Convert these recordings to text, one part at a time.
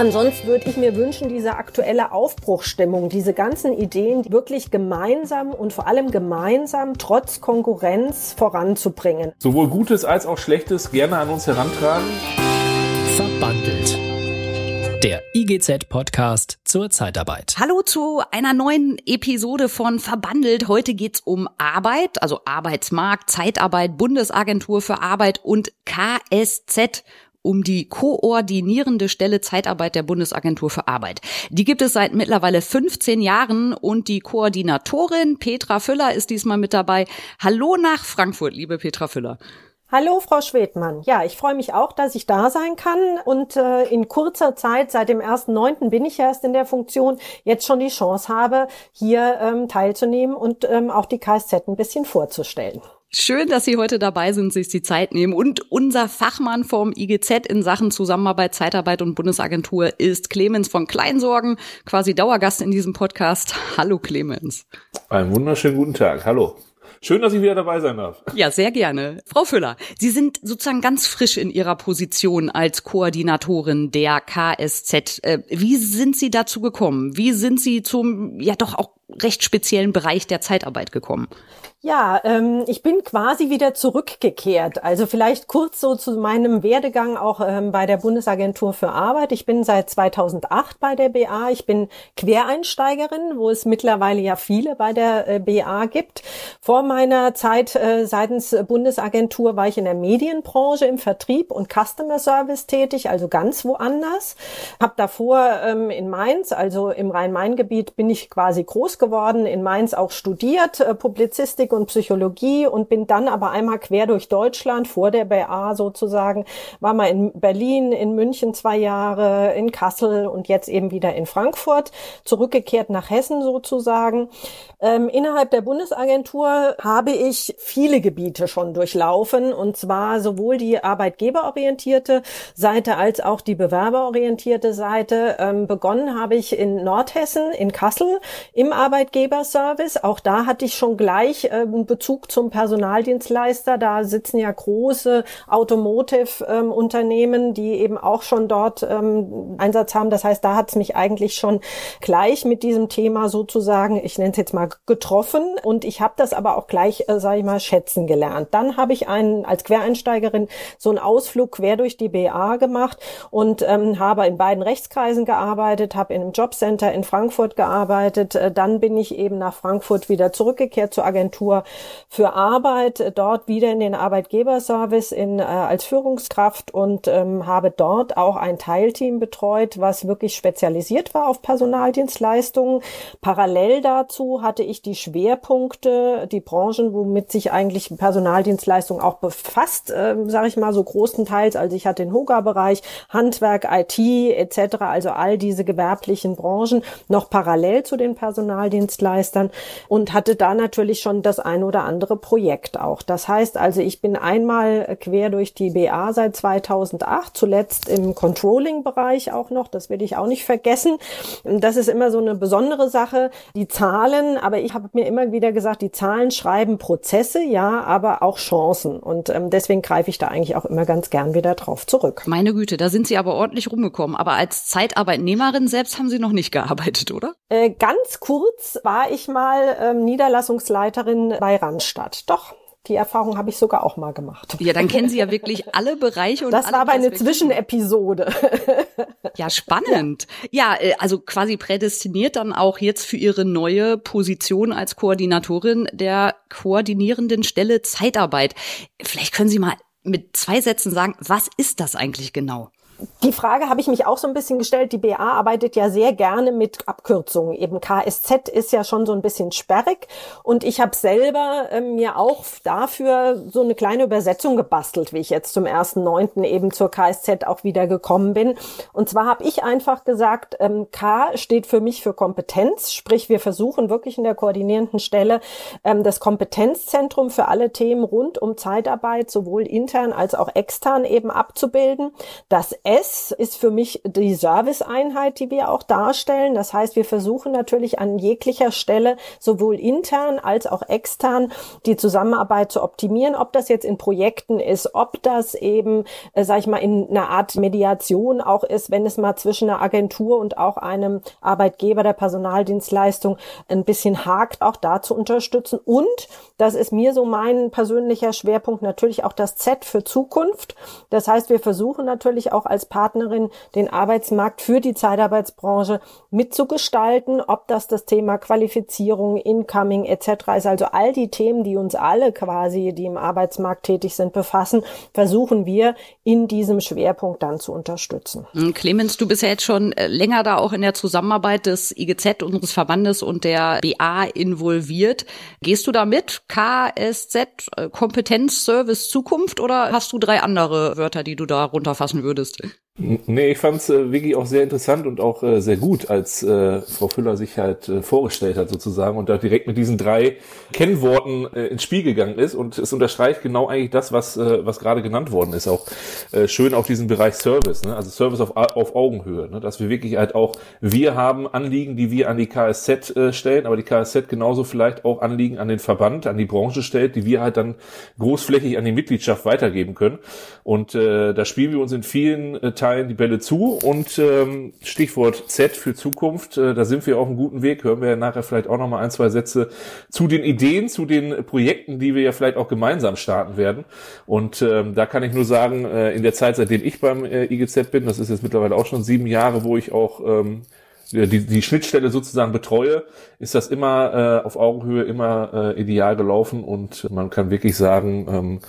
Ansonsten würde ich mir wünschen, diese aktuelle Aufbruchstimmung, diese ganzen Ideen wirklich gemeinsam und vor allem gemeinsam trotz Konkurrenz voranzubringen. Sowohl Gutes als auch Schlechtes gerne an uns herantragen. Verbandelt. Der IGZ-Podcast zur Zeitarbeit. Hallo zu einer neuen Episode von Verbandelt. Heute geht's um Arbeit, also Arbeitsmarkt, Zeitarbeit, Bundesagentur für Arbeit und KSZ um die koordinierende Stelle Zeitarbeit der Bundesagentur für Arbeit. Die gibt es seit mittlerweile 15 Jahren und die Koordinatorin Petra Füller ist diesmal mit dabei. Hallo nach Frankfurt, liebe Petra Füller. Hallo, Frau Schwedmann. Ja, ich freue mich auch, dass ich da sein kann und äh, in kurzer Zeit, seit dem 1.9. bin ich erst in der Funktion, jetzt schon die Chance habe, hier ähm, teilzunehmen und ähm, auch die KSZ ein bisschen vorzustellen. Schön, dass Sie heute dabei sind, sich die Zeit nehmen. Und unser Fachmann vom IGZ in Sachen Zusammenarbeit, Zeitarbeit und Bundesagentur ist Clemens von Kleinsorgen, quasi Dauergast in diesem Podcast. Hallo Clemens. Einen wunderschönen guten Tag. Hallo. Schön, dass ich wieder dabei sein darf. Ja, sehr gerne. Frau Füller, Sie sind sozusagen ganz frisch in Ihrer Position als Koordinatorin der KSZ. Äh, wie sind Sie dazu gekommen? Wie sind Sie zum, ja doch auch recht speziellen Bereich der Zeitarbeit gekommen? Ja, ähm, ich bin quasi wieder zurückgekehrt. Also vielleicht kurz so zu meinem Werdegang auch ähm, bei der Bundesagentur für Arbeit. Ich bin seit 2008 bei der BA. Ich bin Quereinsteigerin, wo es mittlerweile ja viele bei der äh, BA gibt. Vor meiner Zeit äh, seitens Bundesagentur war ich in der Medienbranche im Vertrieb und Customer Service tätig, also ganz woanders. Hab davor ähm, in Mainz, also im Rhein-Main-Gebiet, bin ich quasi groß geworden. In Mainz auch studiert, äh, Publizistik und Psychologie und bin dann aber einmal quer durch Deutschland vor der BA sozusagen, war mal in Berlin, in München zwei Jahre, in Kassel und jetzt eben wieder in Frankfurt, zurückgekehrt nach Hessen sozusagen. Ähm, innerhalb der Bundesagentur habe ich viele Gebiete schon durchlaufen und zwar sowohl die arbeitgeberorientierte Seite als auch die bewerberorientierte Seite. Ähm, begonnen habe ich in Nordhessen, in Kassel im Arbeitgeberservice. Auch da hatte ich schon gleich äh, Bezug zum Personaldienstleister. Da sitzen ja große Automotive-Unternehmen, die eben auch schon dort ähm, Einsatz haben. Das heißt, da hat es mich eigentlich schon gleich mit diesem Thema sozusagen, ich nenne es jetzt mal, getroffen. Und ich habe das aber auch gleich, äh, sage ich mal, schätzen gelernt. Dann habe ich einen als Quereinsteigerin so einen Ausflug quer durch die BA gemacht und ähm, habe in beiden Rechtskreisen gearbeitet, habe in einem Jobcenter in Frankfurt gearbeitet. Äh, dann bin ich eben nach Frankfurt wieder zurückgekehrt zur Agentur für Arbeit, dort wieder in den Arbeitgeberservice in, äh, als Führungskraft und ähm, habe dort auch ein Teilteam betreut, was wirklich spezialisiert war auf Personaldienstleistungen. Parallel dazu hatte ich die Schwerpunkte, die Branchen, womit sich eigentlich Personaldienstleistungen auch befasst, äh, sage ich mal so großenteils. Also ich hatte den Hoga-Bereich, Handwerk, IT etc., also all diese gewerblichen Branchen noch parallel zu den Personaldienstleistern und hatte da natürlich schon das ein oder andere Projekt auch. Das heißt also, ich bin einmal quer durch die BA seit 2008, zuletzt im Controlling-Bereich auch noch, das will ich auch nicht vergessen. Das ist immer so eine besondere Sache, die Zahlen, aber ich habe mir immer wieder gesagt, die Zahlen schreiben Prozesse, ja, aber auch Chancen und ähm, deswegen greife ich da eigentlich auch immer ganz gern wieder drauf zurück. Meine Güte, da sind Sie aber ordentlich rumgekommen, aber als Zeitarbeitnehmerin selbst haben Sie noch nicht gearbeitet, oder? Äh, ganz kurz war ich mal ähm, Niederlassungsleiterin bei Randstadt. Doch, die Erfahrung habe ich sogar auch mal gemacht. Ja, dann kennen Sie ja wirklich alle Bereiche und Das war aber eine Zwischenepisode. Ja, spannend. Ja. ja, äh, also quasi prädestiniert dann auch jetzt für Ihre neue Position als Koordinatorin der koordinierenden Stelle Zeitarbeit. Vielleicht können Sie mal mit zwei Sätzen sagen, was ist das eigentlich genau? Die Frage habe ich mich auch so ein bisschen gestellt. Die BA arbeitet ja sehr gerne mit Abkürzungen. Eben KSZ ist ja schon so ein bisschen sperrig. Und ich habe selber ähm, mir auch dafür so eine kleine Übersetzung gebastelt, wie ich jetzt zum 1.9. eben zur KSZ auch wieder gekommen bin. Und zwar habe ich einfach gesagt, ähm, K steht für mich für Kompetenz. Sprich, wir versuchen wirklich in der koordinierenden Stelle ähm, das Kompetenzzentrum für alle Themen rund um Zeitarbeit, sowohl intern als auch extern eben abzubilden. Das S ist für mich die Serviceeinheit, die wir auch darstellen. Das heißt, wir versuchen natürlich an jeglicher Stelle sowohl intern als auch extern die Zusammenarbeit zu optimieren, ob das jetzt in Projekten ist, ob das eben, äh, sag ich mal, in einer Art Mediation auch ist, wenn es mal zwischen einer Agentur und auch einem Arbeitgeber der Personaldienstleistung ein bisschen hakt, auch da zu unterstützen. Und das ist mir so mein persönlicher Schwerpunkt, natürlich auch das Z für Zukunft. Das heißt, wir versuchen natürlich auch als Partnerin den Arbeitsmarkt für die Zeitarbeitsbranche mitzugestalten, ob das das Thema Qualifizierung, Incoming etc. ist. Also all die Themen, die uns alle quasi, die im Arbeitsmarkt tätig sind, befassen, versuchen wir in diesem Schwerpunkt dann zu unterstützen. Hm, Clemens, du bist ja jetzt schon äh, länger da auch in der Zusammenarbeit des IGZ, unseres Verbandes und der BA involviert. Gehst du da mit? KSZ, äh, Kompetenz, Service, Zukunft oder hast du drei andere Wörter, die du da runterfassen würdest? Nee, ich fand es äh, wirklich auch sehr interessant und auch äh, sehr gut, als äh, Frau Füller sich halt äh, vorgestellt hat sozusagen und da direkt mit diesen drei Kennworten äh, ins Spiel gegangen ist und es unterstreicht genau eigentlich das, was äh, was gerade genannt worden ist. Auch äh, schön auf diesen Bereich Service, ne? also Service auf, auf Augenhöhe, ne? dass wir wirklich halt auch, wir haben Anliegen, die wir an die KSZ äh, stellen, aber die KSZ genauso vielleicht auch Anliegen an den Verband, an die Branche stellt, die wir halt dann großflächig an die Mitgliedschaft weitergeben können. Und äh, da spielen wir uns in vielen äh, Teilen die Bälle zu und ähm, Stichwort Z für Zukunft, äh, da sind wir auf einem guten Weg. Hören wir ja nachher vielleicht auch noch mal ein, zwei Sätze zu den Ideen, zu den Projekten, die wir ja vielleicht auch gemeinsam starten werden. Und ähm, da kann ich nur sagen, äh, in der Zeit, seitdem ich beim äh, IGZ bin, das ist jetzt mittlerweile auch schon sieben Jahre, wo ich auch ähm, die, die Schnittstelle sozusagen betreue, ist das immer äh, auf Augenhöhe immer äh, ideal gelaufen und man kann wirklich sagen, ähm,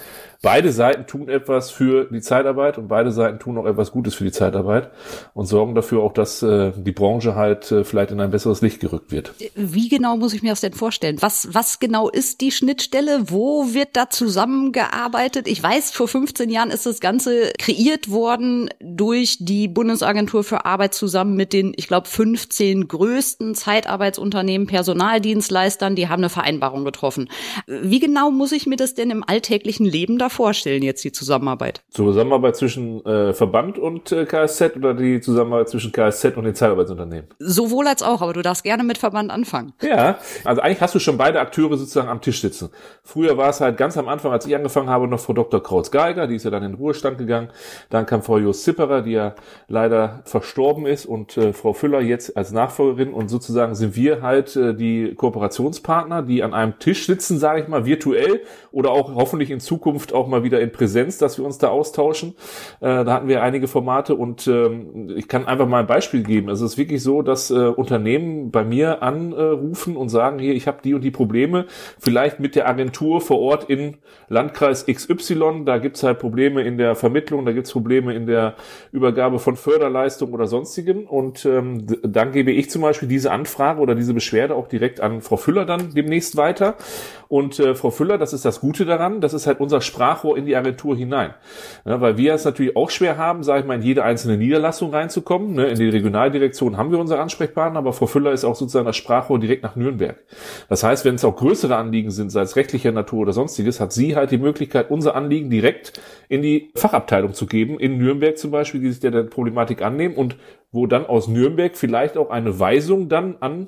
beide Seiten tun etwas für die Zeitarbeit und beide Seiten tun auch etwas Gutes für die Zeitarbeit und sorgen dafür auch, dass äh, die Branche halt äh, vielleicht in ein besseres Licht gerückt wird. Wie genau muss ich mir das denn vorstellen? Was, was genau ist die Schnittstelle? Wo wird da zusammengearbeitet? Ich weiß, vor 15 Jahren ist das Ganze kreiert worden durch die Bundesagentur für Arbeit zusammen mit den, ich glaube, 15 größten Zeitarbeitsunternehmen, Personaldienstleistern, die haben eine Vereinbarung getroffen. Wie genau muss ich mir das denn im alltäglichen Leben da vorstellen, jetzt die Zusammenarbeit? Zusammenarbeit zwischen äh, Verband und äh, KSZ oder die Zusammenarbeit zwischen KSZ und den Zeitarbeitsunternehmen? Sowohl als auch, aber du darfst gerne mit Verband anfangen. Ja, also eigentlich hast du schon beide Akteure sozusagen am Tisch sitzen. Früher war es halt ganz am Anfang, als ich angefangen habe, noch Frau Dr. Krautz-Geiger, die ist ja dann in den Ruhestand gegangen. Dann kam Frau Jos Zipperer, die ja leider verstorben ist und äh, Frau Füller jetzt als Nachfolgerin und sozusagen sind wir halt äh, die Kooperationspartner, die an einem Tisch sitzen, sage ich mal, virtuell oder auch hoffentlich in Zukunft auch mal wieder in Präsenz, dass wir uns da austauschen. Äh, da hatten wir einige Formate und ähm, ich kann einfach mal ein Beispiel geben. Es ist wirklich so, dass äh, Unternehmen bei mir anrufen und sagen, hier, ich habe die und die Probleme, vielleicht mit der Agentur vor Ort in Landkreis XY, da gibt's halt Probleme in der Vermittlung, da gibt's Probleme in der Übergabe von Förderleistungen oder sonstigem und ähm, dann gebe ich zum Beispiel diese Anfrage oder diese Beschwerde auch direkt an Frau Füller dann demnächst weiter und äh, Frau Füller, das ist das Gute daran, das ist halt unser Sprachrohr in die Agentur hinein. Ja, weil wir es natürlich auch schwer haben, sage ich mal, in jede einzelne Niederlassung reinzukommen. Ne? In die Regionaldirektion haben wir unsere Ansprechpartner, aber Frau Füller ist auch sozusagen das Sprachrohr direkt nach Nürnberg. Das heißt, wenn es auch größere Anliegen sind, sei es rechtlicher Natur oder sonstiges, hat sie halt die Möglichkeit, unser Anliegen direkt in die Fachabteilung zu geben, in Nürnberg zum Beispiel, die sich der, der Problematik annehmen und wo dann aus Nürnberg vielleicht auch eine Weisung dann an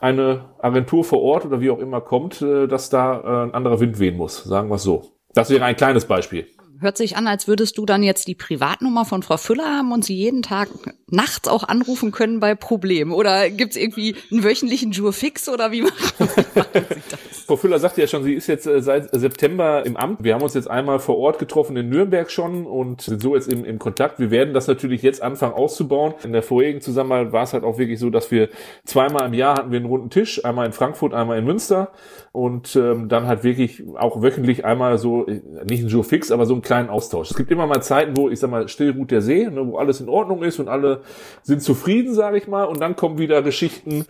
eine Agentur vor Ort oder wie auch immer kommt, äh, dass da äh, ein anderer Wind wehen muss, sagen wir es so. Das wäre ein kleines Beispiel. Hört sich an, als würdest du dann jetzt die Privatnummer von Frau Füller haben und sie jeden Tag nachts auch anrufen können bei Problemen. Oder gibt's irgendwie einen wöchentlichen Jurfix oder wie macht man das? Frau Füller sagte ja schon, sie ist jetzt äh, seit September im Amt. Wir haben uns jetzt einmal vor Ort getroffen in Nürnberg schon und sind so jetzt im, im Kontakt. Wir werden das natürlich jetzt anfangen auszubauen. In der vorherigen Zusammenarbeit war es halt auch wirklich so, dass wir zweimal im Jahr hatten wir einen runden Tisch, einmal in Frankfurt, einmal in Münster und ähm, dann halt wirklich auch wöchentlich einmal so, äh, nicht ein Jurfix, aber so ein kleinen Austausch. Es gibt immer mal Zeiten, wo ich sag mal, still ruht der See, ne, wo alles in Ordnung ist und alle sind zufrieden, sage ich mal, und dann kommen wieder Geschichten,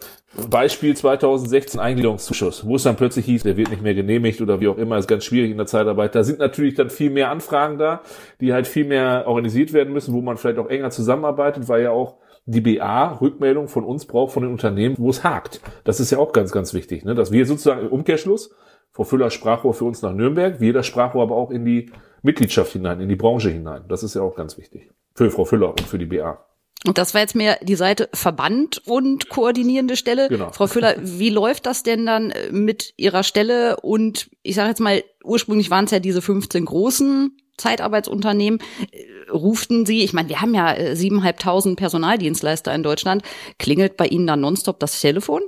Beispiel 2016 Eingliederungszuschuss, wo es dann plötzlich hieß, der wird nicht mehr genehmigt oder wie auch immer, ist ganz schwierig in der Zeitarbeit. Da sind natürlich dann viel mehr Anfragen da, die halt viel mehr organisiert werden müssen, wo man vielleicht auch enger zusammenarbeitet, weil ja auch die BA Rückmeldung von uns braucht, von den Unternehmen, wo es hakt. Das ist ja auch ganz, ganz wichtig, ne? dass wir sozusagen im Umkehrschluss, Frau Füller Sprachrohr für uns nach Nürnberg, wir das Sprachrohr aber auch in die Mitgliedschaft hinein, in die Branche hinein. Das ist ja auch ganz wichtig. Für Frau Füller und für die BA. Und das war jetzt mehr die Seite Verband und koordinierende Stelle. Genau. Frau Füller, wie läuft das denn dann äh, mit Ihrer Stelle? Und ich sage jetzt mal, ursprünglich waren es ja diese 15 großen Zeitarbeitsunternehmen. Äh, ruften Sie, ich meine, wir haben ja äh, siebeneinhalbtausend Personaldienstleister in Deutschland. Klingelt bei Ihnen dann nonstop das Telefon?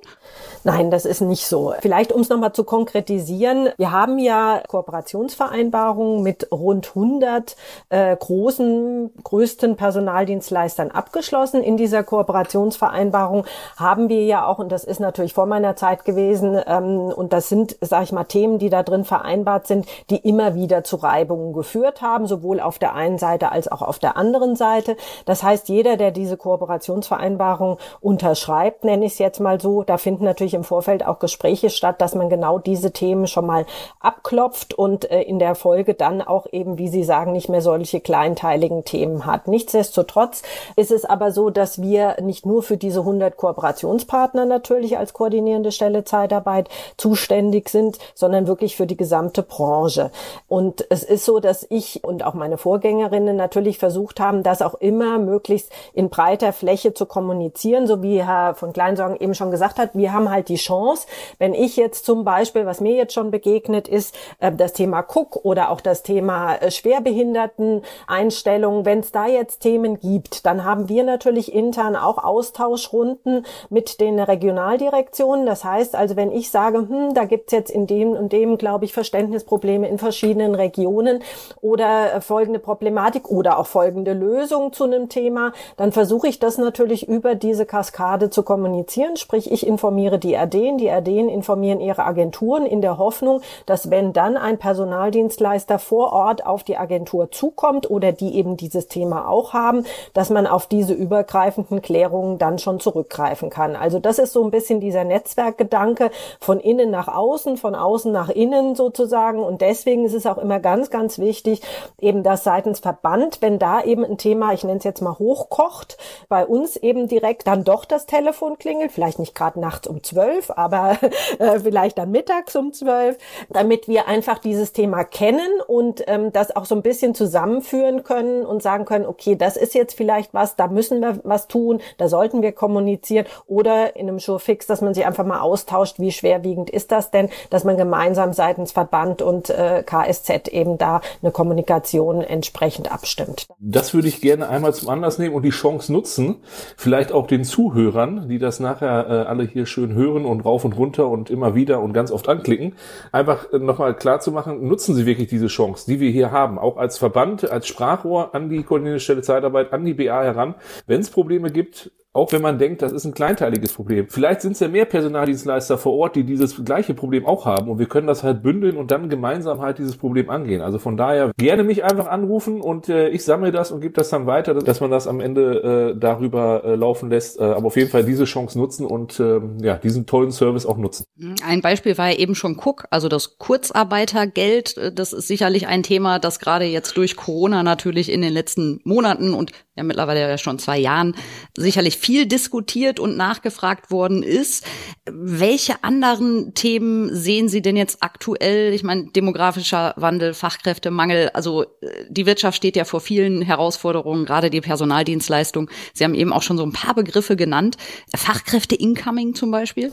Nein, das ist nicht so. Vielleicht, um es nochmal zu konkretisieren, wir haben ja Kooperationsvereinbarungen mit rund 100 äh, großen, größten Personaldienstleistern abgeschlossen. In dieser Kooperationsvereinbarung haben wir ja auch, und das ist natürlich vor meiner Zeit gewesen, ähm, und das sind, sage ich mal, Themen, die da drin vereinbart sind, die immer wieder zu Reibungen geführt haben, sowohl auf der einen Seite als auch auf der anderen Seite. Das heißt, jeder, der diese Kooperationsvereinbarung unterschreibt, nenne ich es jetzt mal so, da finden natürlich im Vorfeld auch Gespräche statt, dass man genau diese Themen schon mal abklopft und äh, in der Folge dann auch eben, wie Sie sagen, nicht mehr solche kleinteiligen Themen hat. Nichtsdestotrotz ist es aber so, dass wir nicht nur für diese 100 Kooperationspartner natürlich als koordinierende Stelle Zeitarbeit zuständig sind, sondern wirklich für die gesamte Branche. Und es ist so, dass ich und auch meine Vorgängerinnen natürlich versucht haben, das auch immer möglichst in breiter Fläche zu kommunizieren, so wie Herr von Kleinsorgen eben schon gesagt hat. Wir haben halt halt die Chance, wenn ich jetzt zum Beispiel, was mir jetzt schon begegnet ist, äh, das Thema Cook oder auch das Thema äh, Schwerbehinderteneinstellungen, wenn es da jetzt Themen gibt, dann haben wir natürlich intern auch Austauschrunden mit den Regionaldirektionen. Das heißt also, wenn ich sage, hm, da gibt's jetzt in dem und dem, glaube ich, Verständnisprobleme in verschiedenen Regionen oder äh, folgende Problematik oder auch folgende Lösung zu einem Thema, dann versuche ich das natürlich über diese Kaskade zu kommunizieren. Sprich, ich informiere die Ardeen. Die Ardeen informieren ihre Agenturen in der Hoffnung, dass wenn dann ein Personaldienstleister vor Ort auf die Agentur zukommt oder die eben dieses Thema auch haben, dass man auf diese übergreifenden Klärungen dann schon zurückgreifen kann. Also das ist so ein bisschen dieser Netzwerkgedanke von innen nach außen, von außen nach innen sozusagen. Und deswegen ist es auch immer ganz, ganz wichtig, eben das seitens Verband, wenn da eben ein Thema, ich nenne es jetzt mal hochkocht, bei uns eben direkt dann doch das Telefon klingelt, vielleicht nicht gerade nachts um zwölf, zwölf, aber äh, vielleicht dann mittags um zwölf, damit wir einfach dieses Thema kennen und ähm, das auch so ein bisschen zusammenführen können und sagen können, okay, das ist jetzt vielleicht was, da müssen wir was tun, da sollten wir kommunizieren oder in einem Showfix, dass man sich einfach mal austauscht, wie schwerwiegend ist das denn, dass man gemeinsam seitens Verband und äh, KSZ eben da eine Kommunikation entsprechend abstimmt. Das würde ich gerne einmal zum Anlass nehmen und die Chance nutzen, vielleicht auch den Zuhörern, die das nachher äh, alle hier schön hören, hören und rauf und runter und immer wieder und ganz oft anklicken, einfach nochmal klar zu machen, nutzen Sie wirklich diese Chance, die wir hier haben, auch als Verband, als Sprachrohr an die Koordinierende Stelle Zeitarbeit, an die BA heran. Wenn es Probleme gibt, auch wenn man denkt, das ist ein kleinteiliges Problem. Vielleicht sind es ja mehr Personaldienstleister vor Ort, die dieses gleiche Problem auch haben und wir können das halt bündeln und dann gemeinsam halt dieses Problem angehen. Also von daher gerne mich einfach anrufen und äh, ich sammle das und gebe das dann weiter, dass man das am Ende äh, darüber äh, laufen lässt. Äh, aber auf jeden Fall diese Chance nutzen und äh, ja, diesen tollen Service auch nutzen. Ein Beispiel war ja eben schon Cook, also das Kurzarbeitergeld. Äh, das ist sicherlich ein Thema, das gerade jetzt durch Corona natürlich in den letzten Monaten und ja mittlerweile ja schon zwei Jahren sicherlich viel diskutiert und nachgefragt worden ist. Welche anderen Themen sehen Sie denn jetzt aktuell? Ich meine, demografischer Wandel, Fachkräftemangel, also äh, die Wirtschaft steht ja vor vielen Herausforderungen, gerade die Personaldienstleistung. Sie haben eben auch schon so ein paar Begriffe genannt. Fachkräfte incoming zum Beispiel?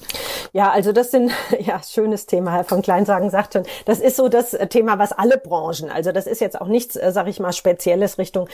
Ja, also das sind, ja, schönes Thema, Herr von Kleinsagen sagt schon. Das ist so das Thema, was alle Branchen, also das ist jetzt auch nichts, äh, sag ich mal, Spezielles Richtung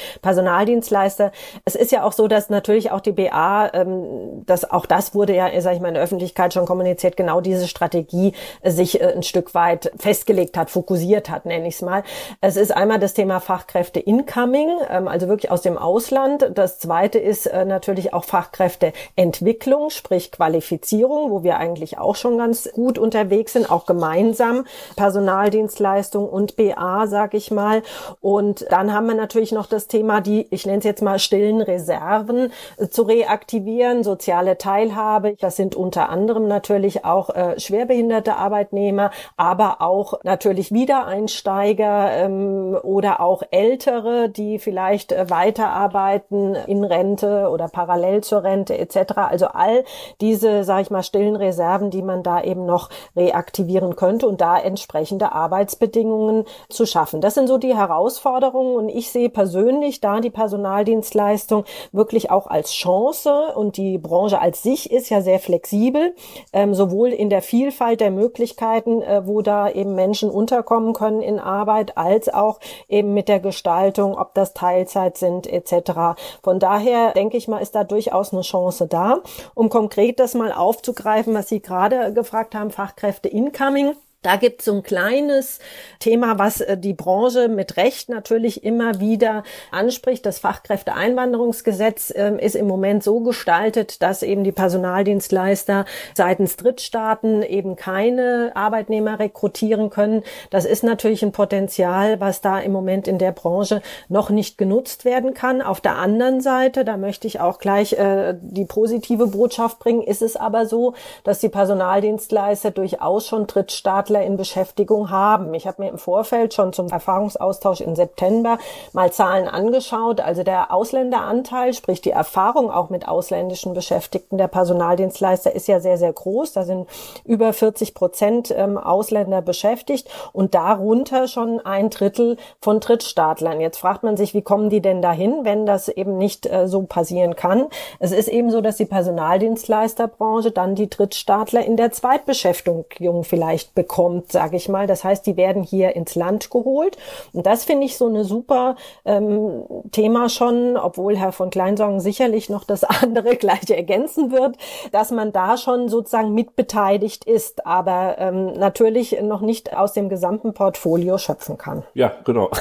Personaldienstleister. Es ist ja auch so, dass natürlich auch die BA ähm, das, auch das wurde ja, sage ich mal, in der Öffentlichkeit schon kommuniziert, genau diese Strategie äh, sich äh, ein Stück weit festgelegt hat, fokussiert hat, nenne ich es mal. Es ist einmal das Thema Fachkräfte incoming, ähm, also wirklich aus dem Ausland. Das zweite ist äh, natürlich auch Fachkräfteentwicklung, sprich Qualifizierung, wo wir eigentlich auch schon ganz gut unterwegs sind, auch gemeinsam Personaldienstleistung und BA, sag ich mal. Und dann haben wir natürlich noch das Thema, die, ich nenne es jetzt mal stillen Reserven äh, zu reaktivieren aktivieren, soziale Teilhabe. Das sind unter anderem natürlich auch äh, schwerbehinderte Arbeitnehmer, aber auch natürlich Wiedereinsteiger ähm, oder auch Ältere, die vielleicht äh, weiterarbeiten in Rente oder parallel zur Rente etc. Also all diese, sage ich mal, stillen Reserven, die man da eben noch reaktivieren könnte und da entsprechende Arbeitsbedingungen zu schaffen. Das sind so die Herausforderungen und ich sehe persönlich da die Personaldienste Personaldienstleistung wirklich auch als Chance und die Branche als sich ist ja sehr flexibel, ähm, sowohl in der Vielfalt der Möglichkeiten, äh, wo da eben Menschen unterkommen können in Arbeit, als auch eben mit der Gestaltung, ob das Teilzeit sind etc. Von daher denke ich mal, ist da durchaus eine Chance da. Um konkret das mal aufzugreifen, was Sie gerade gefragt haben, Fachkräfte incoming. Da gibt es so ein kleines Thema, was äh, die Branche mit Recht natürlich immer wieder anspricht. Das Fachkräfteeinwanderungsgesetz äh, ist im Moment so gestaltet, dass eben die Personaldienstleister seitens Drittstaaten eben keine Arbeitnehmer rekrutieren können. Das ist natürlich ein Potenzial, was da im Moment in der Branche noch nicht genutzt werden kann. Auf der anderen Seite, da möchte ich auch gleich äh, die positive Botschaft bringen, ist es aber so, dass die Personaldienstleister durchaus schon Drittstaaten Sportler in Beschäftigung haben. Ich habe mir im Vorfeld schon zum Erfahrungsaustausch im September mal Zahlen angeschaut. Also der Ausländeranteil, sprich die Erfahrung auch mit ausländischen Beschäftigten der Personaldienstleister ist ja sehr, sehr groß. Da sind über 40 Prozent ähm, Ausländer beschäftigt und darunter schon ein Drittel von Drittstaatlern. Jetzt fragt man sich, wie kommen die denn dahin, wenn das eben nicht äh, so passieren kann? Es ist eben so, dass die Personaldienstleisterbranche dann die Drittstaatler in der Zweitbeschäftigung vielleicht bekommt kommt, sage ich mal. Das heißt, die werden hier ins Land geholt. Und das finde ich so eine super ähm, Thema schon, obwohl Herr von Kleinsorgen sicherlich noch das andere gleich ergänzen wird, dass man da schon sozusagen mitbeteiligt ist, aber ähm, natürlich noch nicht aus dem gesamten Portfolio schöpfen kann. Ja, genau.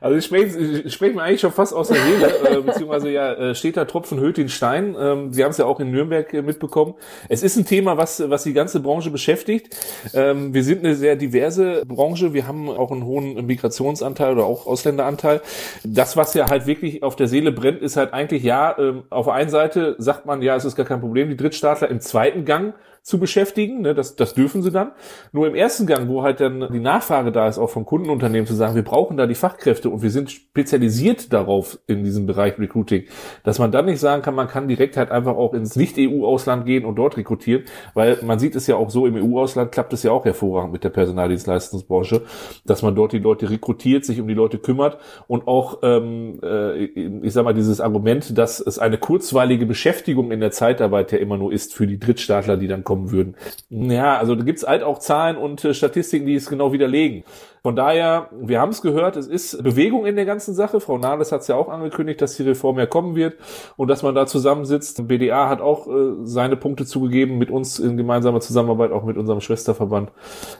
Also ich spreche, ich spreche mir eigentlich schon fast aus der Seele, äh, beziehungsweise ja, äh, steht da Tropfen hüllt den Stein. Ähm, Sie haben es ja auch in Nürnberg äh, mitbekommen. Es ist ein Thema, was, was die ganze Branche beschäftigt. Ähm, ähm, wir sind eine sehr diverse Branche. Wir haben auch einen hohen Migrationsanteil oder auch Ausländeranteil. Das, was ja halt wirklich auf der Seele brennt, ist halt eigentlich, ja, ähm, auf der einen Seite sagt man, ja, es ist gar kein Problem, die Drittstaatler im zweiten Gang zu beschäftigen. Ne? Das, das dürfen sie dann. Nur im ersten Gang, wo halt dann die Nachfrage da ist, auch von Kundenunternehmen zu sagen, wir brauchen da die Fachkräfte und wir sind spezialisiert darauf in diesem Bereich Recruiting, dass man dann nicht sagen kann, man kann direkt halt einfach auch ins Nicht-EU-Ausland gehen und dort rekrutieren, weil man sieht es ja auch so, im EU-Ausland klappt es ja auch hervorragend mit der Personaldienstleistungsbranche, dass man dort die Leute rekrutiert, sich um die Leute kümmert und auch, ähm, äh, ich sag mal, dieses Argument, dass es eine kurzweilige Beschäftigung in der Zeitarbeit ja immer nur ist für die Drittstaatler, die dann kommen, kommen würden. Ja, also da gibt's halt auch Zahlen und äh, Statistiken, die es genau widerlegen. Von daher, wir haben es gehört, es ist Bewegung in der ganzen Sache. Frau Nahles hat es ja auch angekündigt, dass die Reform ja kommen wird und dass man da zusammensitzt. BDA hat auch äh, seine Punkte zugegeben mit uns in gemeinsamer Zusammenarbeit, auch mit unserem Schwesterverband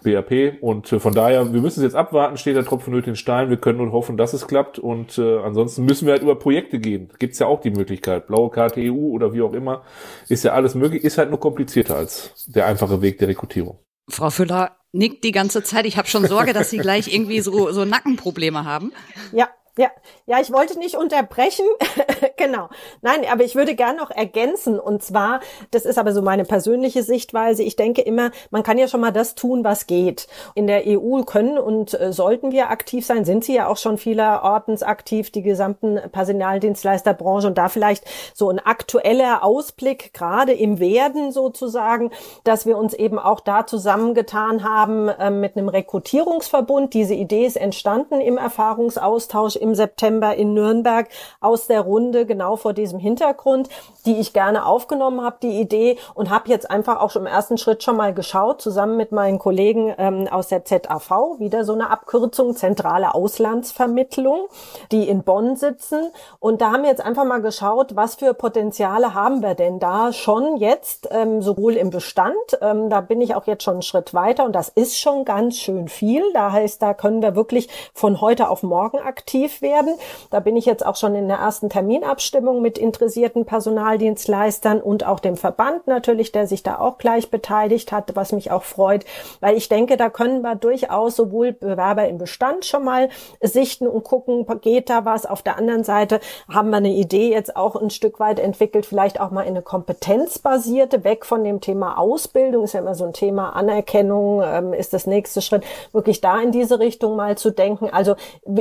BAP. Und äh, von daher, wir müssen es jetzt abwarten, steht der Tropfen nötig in Stein. Wir können nur hoffen, dass es klappt. Und äh, ansonsten müssen wir halt über Projekte gehen. Gibt's ja auch die Möglichkeit. Blaue Karte EU oder wie auch immer. Ist ja alles möglich, ist halt nur komplizierter als der einfache Weg der Rekrutierung. Frau Füller, nickt die ganze Zeit. Ich habe schon Sorge, dass Sie gleich irgendwie so, so Nackenprobleme haben. Ja, ja, ja, ich wollte nicht unterbrechen. genau. Nein, aber ich würde gern noch ergänzen. Und zwar, das ist aber so meine persönliche Sichtweise. Ich denke immer, man kann ja schon mal das tun, was geht. In der EU können und äh, sollten wir aktiv sein, sind sie ja auch schon vielerortens aktiv, die gesamten Personaldienstleisterbranche. Und da vielleicht so ein aktueller Ausblick, gerade im Werden sozusagen, dass wir uns eben auch da zusammengetan haben äh, mit einem Rekrutierungsverbund. Diese Idee ist entstanden im Erfahrungsaustausch im September in Nürnberg aus der Runde, genau vor diesem Hintergrund, die ich gerne aufgenommen habe, die Idee, und habe jetzt einfach auch schon im ersten Schritt schon mal geschaut, zusammen mit meinen Kollegen ähm, aus der ZAV, wieder so eine Abkürzung, Zentrale Auslandsvermittlung, die in Bonn sitzen. Und da haben wir jetzt einfach mal geschaut, was für Potenziale haben wir denn da schon jetzt, ähm, sowohl im Bestand, ähm, da bin ich auch jetzt schon einen Schritt weiter und das ist schon ganz schön viel. Da heißt, da können wir wirklich von heute auf morgen aktiv werden. Da bin ich jetzt auch schon in der ersten Terminabstimmung mit interessierten Personaldienstleistern und auch dem Verband natürlich, der sich da auch gleich beteiligt hat, was mich auch freut, weil ich denke, da können wir durchaus sowohl Bewerber im Bestand schon mal sichten und gucken, geht da was. Auf der anderen Seite haben wir eine Idee jetzt auch ein Stück weit entwickelt, vielleicht auch mal in eine kompetenzbasierte, weg von dem Thema Ausbildung, ist ja immer so ein Thema Anerkennung, ähm, ist das nächste Schritt, wirklich da in diese Richtung mal zu denken. Also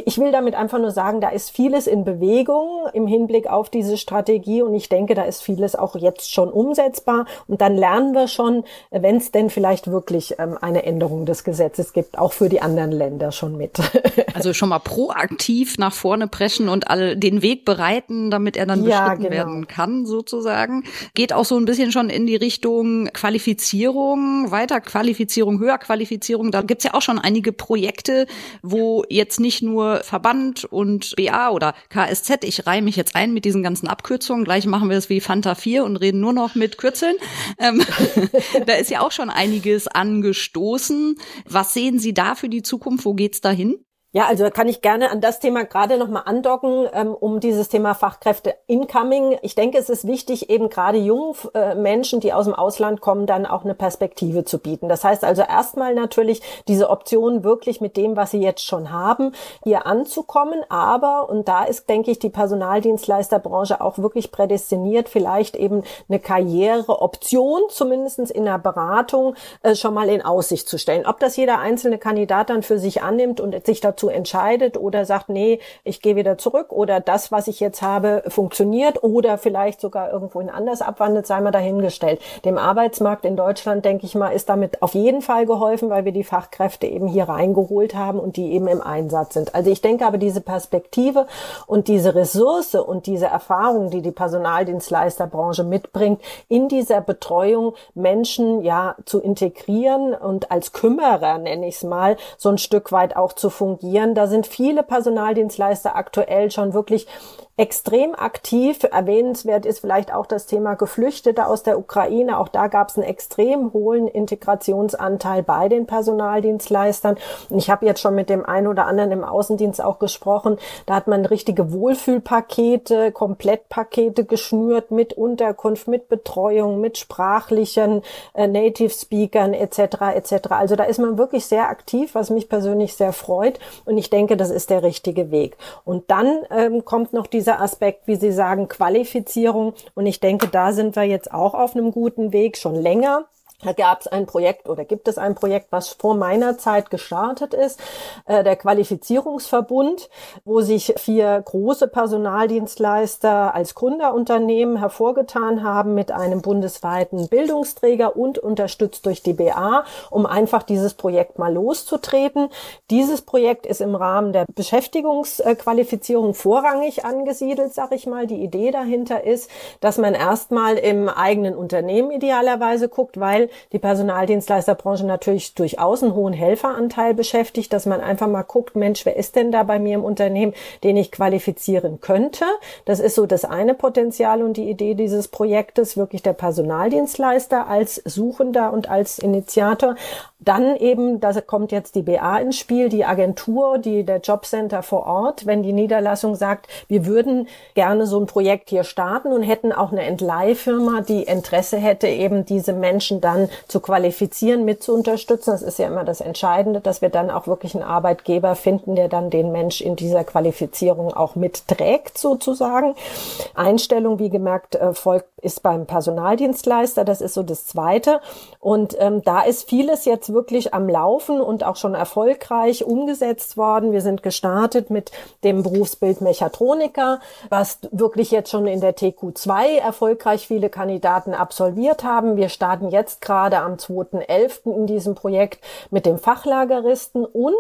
ich will damit einfach nur nur sagen, da ist vieles in Bewegung im Hinblick auf diese Strategie und ich denke, da ist vieles auch jetzt schon umsetzbar und dann lernen wir schon, wenn es denn vielleicht wirklich ähm, eine Änderung des Gesetzes gibt, auch für die anderen Länder schon mit. Also schon mal proaktiv nach vorne preschen und all den Weg bereiten, damit er dann ja, beschritten genau. werden kann, sozusagen. Geht auch so ein bisschen schon in die Richtung Qualifizierung, Weiterqualifizierung, Höherqualifizierung. Da gibt's ja auch schon einige Projekte, wo jetzt nicht nur Verband und BA oder KSZ, ich reihe mich jetzt ein mit diesen ganzen Abkürzungen, gleich machen wir es wie Fanta 4 und reden nur noch mit Kürzeln. Ähm, da ist ja auch schon einiges angestoßen. Was sehen Sie da für die Zukunft? Wo geht's dahin? Ja, also kann ich gerne an das Thema gerade nochmal andocken, ähm, um dieses Thema Fachkräfte Incoming. Ich denke, es ist wichtig, eben gerade jungen äh, Menschen, die aus dem Ausland kommen, dann auch eine Perspektive zu bieten. Das heißt also erstmal natürlich diese Option wirklich mit dem, was sie jetzt schon haben, hier anzukommen. Aber, und da ist, denke ich, die Personaldienstleisterbranche auch wirklich prädestiniert, vielleicht eben eine Karriereoption, zumindestens in der Beratung, äh, schon mal in Aussicht zu stellen. Ob das jeder einzelne Kandidat dann für sich annimmt und sich dazu dazu entscheidet oder sagt, nee, ich gehe wieder zurück oder das, was ich jetzt habe, funktioniert oder vielleicht sogar irgendwohin anders abwandelt, sei mal dahingestellt. Dem Arbeitsmarkt in Deutschland, denke ich mal, ist damit auf jeden Fall geholfen, weil wir die Fachkräfte eben hier reingeholt haben und die eben im Einsatz sind. Also ich denke aber diese Perspektive und diese Ressource und diese Erfahrung, die die Personaldienstleisterbranche mitbringt, in dieser Betreuung Menschen ja zu integrieren und als Kümmerer, nenne ich es mal, so ein Stück weit auch zu fungieren, reagieren. Da sind viele Personaldienstleister aktuell schon wirklich extrem aktiv. Erwähnenswert ist vielleicht auch das Thema Geflüchtete aus der Ukraine. Auch da gab es einen extrem hohen Integrationsanteil bei den Personaldienstleistern. Und ich habe jetzt schon mit dem einen oder anderen im Außendienst auch gesprochen. Da hat man richtige Wohlfühlpakete, Komplettpakete geschnürt mit Unterkunft, mit Betreuung, mit sprachlichen äh, Native Speakern etc. etc. Also da ist man wirklich sehr aktiv, was mich persönlich sehr freut. Und ich denke, das ist der richtige Weg. Und dann ähm, kommt noch die dieser Aspekt, wie Sie sagen, Qualifizierung. Und ich denke, da sind wir jetzt auch auf einem guten Weg, schon länger. Da gab es ein Projekt oder gibt es ein Projekt, was vor meiner Zeit gestartet ist, äh, der Qualifizierungsverbund, wo sich vier große Personaldienstleister als Gründerunternehmen hervorgetan haben mit einem bundesweiten Bildungsträger und unterstützt durch die BA, um einfach dieses Projekt mal loszutreten. Dieses Projekt ist im Rahmen der Beschäftigungsqualifizierung vorrangig angesiedelt, sag ich mal. Die Idee dahinter ist, dass man erstmal im eigenen Unternehmen idealerweise guckt, weil die Personaldienstleisterbranche natürlich durchaus einen hohen Helferanteil beschäftigt, dass man einfach mal guckt, Mensch, wer ist denn da bei mir im Unternehmen, den ich qualifizieren könnte? Das ist so das eine Potenzial und die Idee dieses Projektes, wirklich der Personaldienstleister als Suchender und als Initiator dann eben, da kommt jetzt die BA ins Spiel, die Agentur, die der Jobcenter vor Ort, wenn die Niederlassung sagt, wir würden gerne so ein Projekt hier starten und hätten auch eine Entleihfirma, die Interesse hätte, eben diese Menschen dann zu qualifizieren, mit zu unterstützen. Das ist ja immer das Entscheidende, dass wir dann auch wirklich einen Arbeitgeber finden, der dann den Mensch in dieser Qualifizierung auch mitträgt, sozusagen. Einstellung, wie gemerkt, äh, folgt, ist beim Personaldienstleister. Das ist so das Zweite. Und ähm, da ist vieles jetzt wirklich am Laufen und auch schon erfolgreich umgesetzt worden. Wir sind gestartet mit dem Berufsbild Mechatroniker, was wirklich jetzt schon in der TQ2 erfolgreich viele Kandidaten absolviert haben. Wir starten jetzt gerade am 2.11. in diesem Projekt mit dem Fachlageristen und,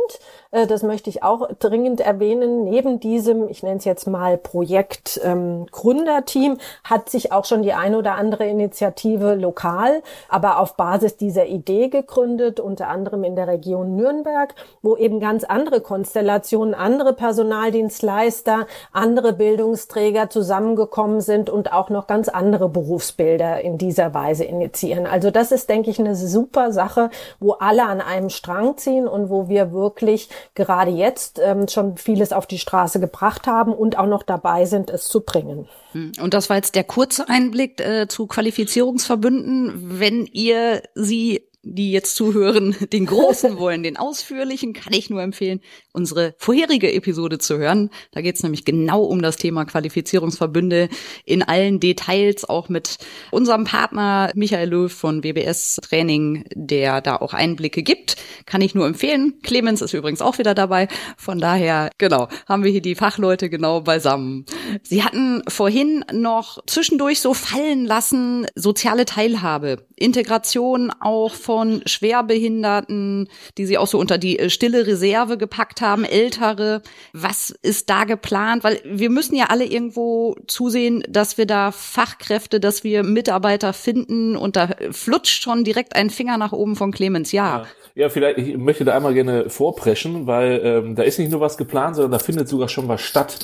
äh, das möchte ich auch dringend erwähnen, neben diesem, ich nenne es jetzt mal Projekt ähm, Gründerteam, hat sich auch schon die ein oder andere Initiative lokal, aber auf Basis dieser Idee gegründet unter anderem in der Region Nürnberg, wo eben ganz andere Konstellationen, andere Personaldienstleister, andere Bildungsträger zusammengekommen sind und auch noch ganz andere Berufsbilder in dieser Weise initiieren. Also das ist, denke ich, eine super Sache, wo alle an einem Strang ziehen und wo wir wirklich gerade jetzt ähm, schon vieles auf die Straße gebracht haben und auch noch dabei sind, es zu bringen. Hm. Und das war jetzt der kurze Einblick äh, zu Qualifizierungsverbünden. Wenn ihr sie die jetzt zuhören, den großen wollen, den ausführlichen, kann ich nur empfehlen, unsere vorherige Episode zu hören. Da geht es nämlich genau um das Thema Qualifizierungsverbünde in allen Details, auch mit unserem Partner Michael Löw von WBS Training, der da auch Einblicke gibt. Kann ich nur empfehlen. Clemens ist übrigens auch wieder dabei. Von daher, genau, haben wir hier die Fachleute genau beisammen. Sie hatten vorhin noch zwischendurch so fallen lassen, soziale Teilhabe, Integration auch von Schwerbehinderten, die Sie auch so unter die stille Reserve gepackt haben, Ältere. Was ist da geplant? Weil wir müssen ja alle irgendwo zusehen, dass wir da Fachkräfte, dass wir Mitarbeiter finden und da flutscht schon direkt ein Finger nach oben von Clemens. Ja. ja. Ja, vielleicht, ich möchte da einmal gerne vorpreschen, weil ähm, da ist nicht nur was geplant, sondern da findet sogar schon was statt.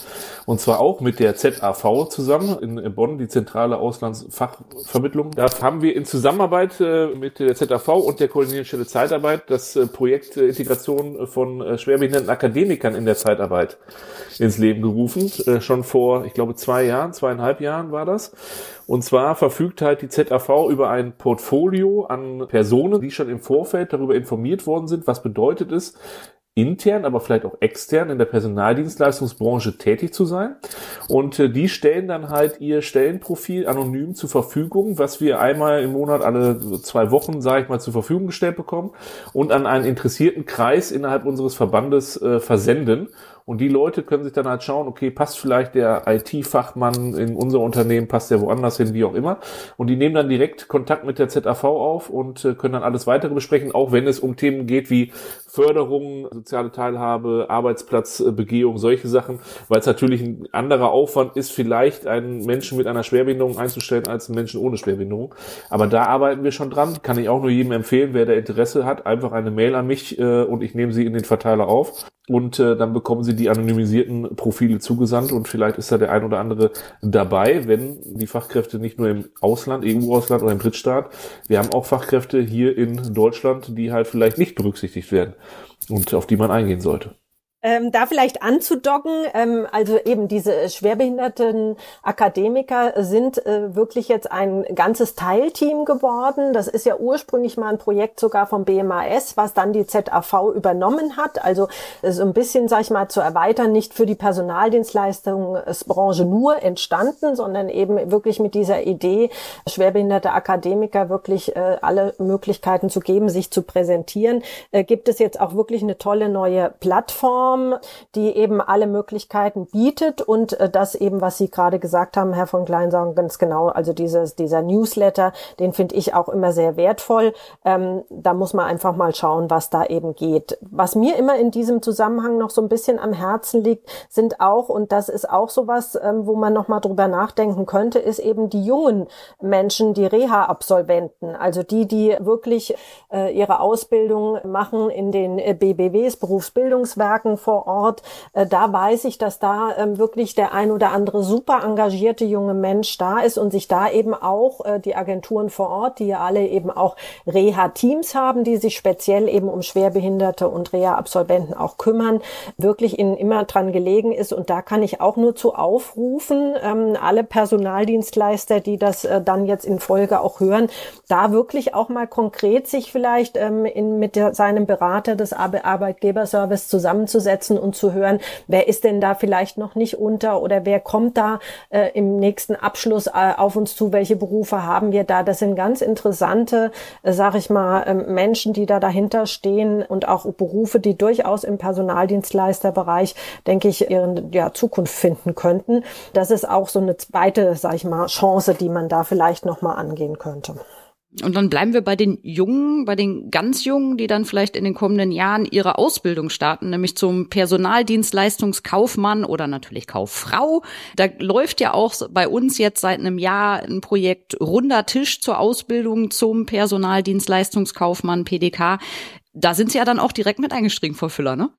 Und zwar auch mit der ZAV zusammen in Bonn, die zentrale Auslandsfachvermittlung. Da haben wir in Zusammenarbeit äh, mit der ZAV und der Koordinierenden Stelle Zeitarbeit das äh, Projekt äh, Integration von äh, schwerbehinderten Akademikern in der Zeitarbeit ins Leben gerufen. Schon vor, ich glaube, zwei Jahren, zweieinhalb Jahren war das. Und zwar verfügt halt die ZAV über ein Portfolio an Personen, die schon im Vorfeld darüber informiert worden sind, was bedeutet es, intern, aber vielleicht auch extern in der Personaldienstleistungsbranche tätig zu sein. Und äh, die stellen dann halt ihr Stellenprofil anonym zur Verfügung, was wir einmal im Monat alle zwei Wochen, sage ich mal, zur Verfügung gestellt bekommen und an einen interessierten Kreis innerhalb unseres Verbandes äh, versenden. Und die Leute können sich dann halt schauen, okay, passt vielleicht der IT-Fachmann in unser Unternehmen, passt der woanders hin, wie auch immer. Und die nehmen dann direkt Kontakt mit der ZAV auf und äh, können dann alles weitere besprechen, auch wenn es um Themen geht wie Förderung, soziale Teilhabe, Arbeitsplatzbegehung, solche Sachen, weil es natürlich ein anderer Aufwand ist, vielleicht einen Menschen mit einer Schwerbehinderung einzustellen als einen Menschen ohne Schwerbehinderung. Aber da arbeiten wir schon dran. Kann ich auch nur jedem empfehlen, wer da Interesse hat, einfach eine Mail an mich äh, und ich nehme sie in den Verteiler auf und äh, dann bekommen sie die anonymisierten Profile zugesandt und vielleicht ist da der ein oder andere dabei, wenn die Fachkräfte nicht nur im Ausland, EU-Ausland oder im Drittstaat, wir haben auch Fachkräfte hier in Deutschland, die halt vielleicht nicht berücksichtigt werden und auf die man eingehen sollte. Ähm, da vielleicht anzudocken, ähm, also eben diese schwerbehinderten Akademiker sind äh, wirklich jetzt ein ganzes Teilteam geworden. Das ist ja ursprünglich mal ein Projekt sogar vom BMAS, was dann die ZAV übernommen hat. Also so ein bisschen, sag ich mal, zu erweitern, nicht für die Personaldienstleistungsbranche nur entstanden, sondern eben wirklich mit dieser Idee, schwerbehinderte Akademiker wirklich äh, alle Möglichkeiten zu geben, sich zu präsentieren. Äh, gibt es jetzt auch wirklich eine tolle neue Plattform Plattform, die eben alle Möglichkeiten bietet und äh, das eben, was Sie gerade gesagt haben, Herr von Klein, sagen ganz genau, also dieses, dieser Newsletter, den finde ich auch immer sehr wertvoll. Ähm, da muss man einfach mal schauen, was da eben geht. Was mir immer in diesem Zusammenhang noch so ein bisschen am Herzen liegt, sind auch, und das ist auch sowas, ähm, wo man noch mal drüber nachdenken könnte, ist eben die jungen Menschen, die Reha-Absolventen, also die, die wirklich äh, ihre Ausbildung machen in den äh, BBWs, Berufsbildungswerken vor Ort, äh, da weiß ich, dass da ähm, wirklich der ein oder andere super engagierte junge Mensch da ist und sich da eben auch äh, die Agenturen vor Ort, die ja alle eben auch Reha-Teams haben, die sich speziell eben um Schwerbehinderte und Reha-Absolventen auch kümmern, wirklich ihnen immer dran gelegen ist. Und da kann ich auch nur zu aufrufen, ähm, alle Personaldienstleister, die das äh, dann jetzt in Folge auch hören, da wirklich auch mal konkret sich vielleicht ähm, in, mit der, seinem Berater des Arbeitgeberservice zusammenzusetzen hinzusetzen und zu hören, wer ist denn da vielleicht noch nicht unter oder wer kommt da äh, im nächsten Abschluss äh, auf uns zu, welche Berufe haben wir da. Das sind ganz interessante, äh, sag ich mal, äh, Menschen, die da dahinter stehen und auch Berufe, die durchaus im Personaldienstleisterbereich, denke ich, ihre ja, Zukunft finden könnten. Das ist auch so eine zweite, sag ich mal, Chance, die man da vielleicht nochmal angehen könnte. Und dann bleiben wir bei den Jungen, bei den ganz Jungen, die dann vielleicht in den kommenden Jahren ihre Ausbildung starten, nämlich zum Personaldienstleistungskaufmann oder natürlich Kauffrau. Da läuft ja auch bei uns jetzt seit einem Jahr ein Projekt Runder Tisch zur Ausbildung zum Personaldienstleistungskaufmann PDK. Da sind Sie ja dann auch direkt mit eingestiegen, Frau Füller, ne?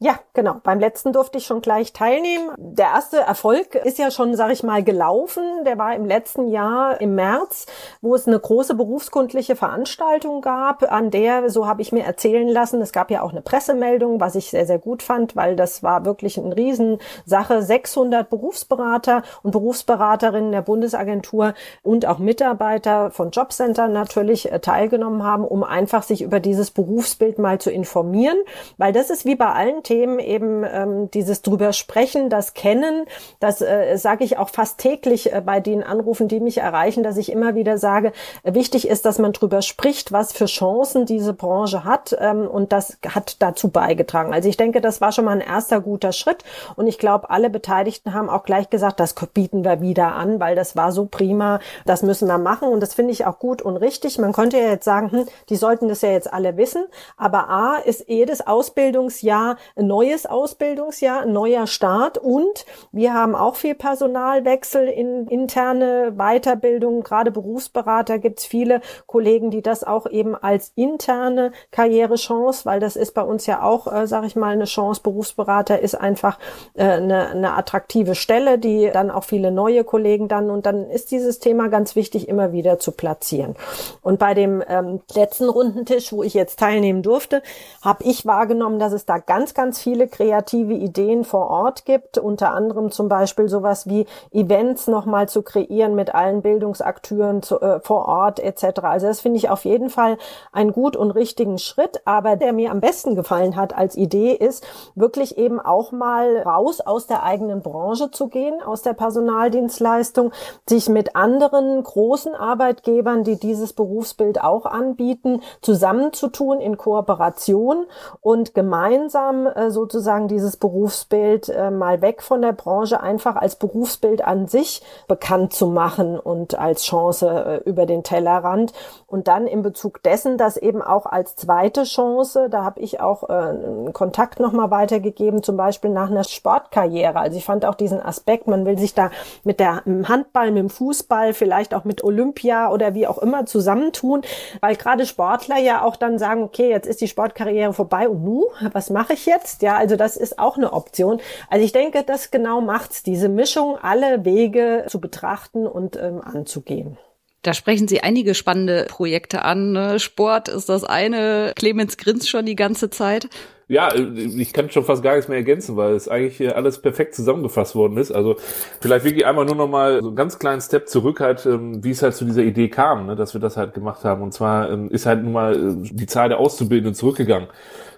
Ja, genau. Beim letzten durfte ich schon gleich teilnehmen. Der erste Erfolg ist ja schon, sage ich mal, gelaufen. Der war im letzten Jahr im März, wo es eine große berufskundliche Veranstaltung gab, an der, so habe ich mir erzählen lassen, es gab ja auch eine Pressemeldung, was ich sehr, sehr gut fand, weil das war wirklich eine Riesensache. 600 Berufsberater und Berufsberaterinnen der Bundesagentur und auch Mitarbeiter von Jobcentern natürlich äh, teilgenommen haben, um einfach sich über dieses Berufsbild mal zu informieren, weil das ist wie bei allen Themen eben ähm, dieses drüber sprechen, das Kennen, das äh, sage ich auch fast täglich äh, bei den Anrufen, die mich erreichen, dass ich immer wieder sage, äh, wichtig ist, dass man drüber spricht, was für Chancen diese Branche hat ähm, und das hat dazu beigetragen. Also ich denke, das war schon mal ein erster guter Schritt und ich glaube, alle Beteiligten haben auch gleich gesagt, das bieten wir wieder an, weil das war so prima, das müssen wir machen und das finde ich auch gut und richtig. Man könnte ja jetzt sagen, hm, die sollten das ja jetzt alle wissen, aber A ist jedes Ausbildungsjahr ein neues Ausbildungsjahr, neuer Start und wir haben auch viel Personalwechsel in interne Weiterbildung. Gerade Berufsberater gibt es viele Kollegen, die das auch eben als interne Karrierechance, weil das ist bei uns ja auch, äh, sage ich mal, eine Chance. Berufsberater ist einfach äh, eine, eine attraktive Stelle, die dann auch viele neue Kollegen dann und dann ist dieses Thema ganz wichtig immer wieder zu platzieren. Und bei dem ähm, letzten Rundentisch, wo ich jetzt teilnehmen durfte, habe ich wahrgenommen, dass es da ganz, ganz ganz viele kreative Ideen vor Ort gibt, unter anderem zum Beispiel sowas wie Events nochmal zu kreieren mit allen Bildungsakteuren zu, äh, vor Ort etc. Also das finde ich auf jeden Fall einen gut und richtigen Schritt, aber der mir am besten gefallen hat als Idee ist, wirklich eben auch mal raus aus der eigenen Branche zu gehen, aus der Personaldienstleistung, sich mit anderen großen Arbeitgebern, die dieses Berufsbild auch anbieten, zusammenzutun in Kooperation und gemeinsam äh, sozusagen dieses Berufsbild äh, mal weg von der Branche einfach als Berufsbild an sich bekannt zu machen und als Chance äh, über den Tellerrand. Und dann in Bezug dessen, dass eben auch als zweite Chance, da habe ich auch einen Kontakt nochmal weitergegeben, zum Beispiel nach einer Sportkarriere. Also ich fand auch diesen Aspekt, man will sich da mit der Handball, mit dem Fußball, vielleicht auch mit Olympia oder wie auch immer zusammentun, weil gerade Sportler ja auch dann sagen, okay, jetzt ist die Sportkarriere vorbei und nu, was mache ich jetzt? Jetzt. Ja, also das ist auch eine Option. Also ich denke, das genau macht's, diese Mischung, alle Wege zu betrachten und ähm, anzugehen. Da sprechen Sie einige spannende Projekte an. Ne? Sport ist das eine. Clemens grinst schon die ganze Zeit. Ja, ich kann schon fast gar nichts mehr ergänzen, weil es eigentlich alles perfekt zusammengefasst worden ist. Also vielleicht wirklich einmal nur noch mal so einen ganz kleinen Step zurück, halt, ähm, wie es halt zu dieser Idee kam, ne, dass wir das halt gemacht haben. Und zwar ähm, ist halt nun mal äh, die Zahl der Auszubildenden zurückgegangen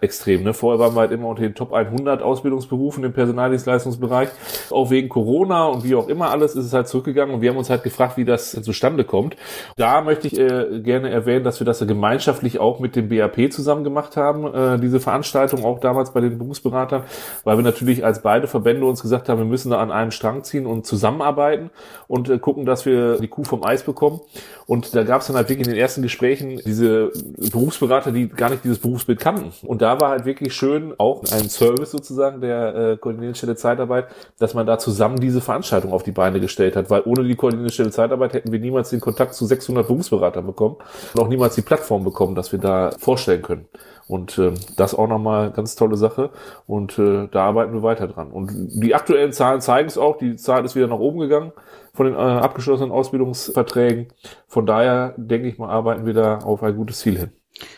extrem. Ne? Vorher waren wir halt immer unter den Top 100 Ausbildungsberufen im Personaldienstleistungsbereich. Auch wegen Corona und wie auch immer alles ist es halt zurückgegangen und wir haben uns halt gefragt, wie das zustande kommt. Da möchte ich äh, gerne erwähnen, dass wir das gemeinschaftlich auch mit dem BAP zusammen gemacht haben, äh, diese Veranstaltung auch damals bei den Berufsberatern, weil wir natürlich als beide Verbände uns gesagt haben, wir müssen da an einem Strang ziehen und zusammenarbeiten und äh, gucken, dass wir die Kuh vom Eis bekommen. Und da gab es dann halt wirklich in den ersten Gesprächen diese Berufsberater, die gar nicht dieses Berufsbild kannten. Und da war halt wirklich schön, auch ein Service sozusagen der äh, Koordinierungsstelle Zeitarbeit, dass man da zusammen diese Veranstaltung auf die Beine gestellt hat, weil ohne die Koordinierungsstelle Zeitarbeit hätten wir niemals den Kontakt zu 600 Berufsberatern bekommen und auch niemals die Plattform bekommen, dass wir da vorstellen können. Und äh, das auch nochmal ganz tolle Sache. Und äh, da arbeiten wir weiter dran. Und die aktuellen Zahlen zeigen es auch. Die Zahl ist wieder nach oben gegangen von den äh, abgeschlossenen Ausbildungsverträgen. Von daher denke ich mal, arbeiten wir da auf ein gutes Ziel hin.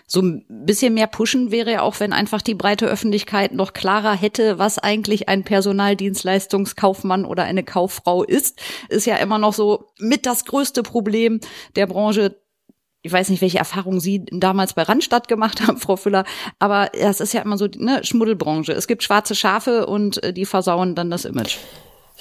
So ein bisschen mehr pushen wäre ja auch, wenn einfach die breite Öffentlichkeit noch klarer hätte, was eigentlich ein Personaldienstleistungskaufmann oder eine Kauffrau ist. Ist ja immer noch so mit das größte Problem der Branche. Ich weiß nicht, welche Erfahrungen Sie damals bei Randstadt gemacht haben, Frau Füller, aber das ist ja immer so eine Schmuddelbranche. Es gibt schwarze Schafe und äh, die versauen dann das Image.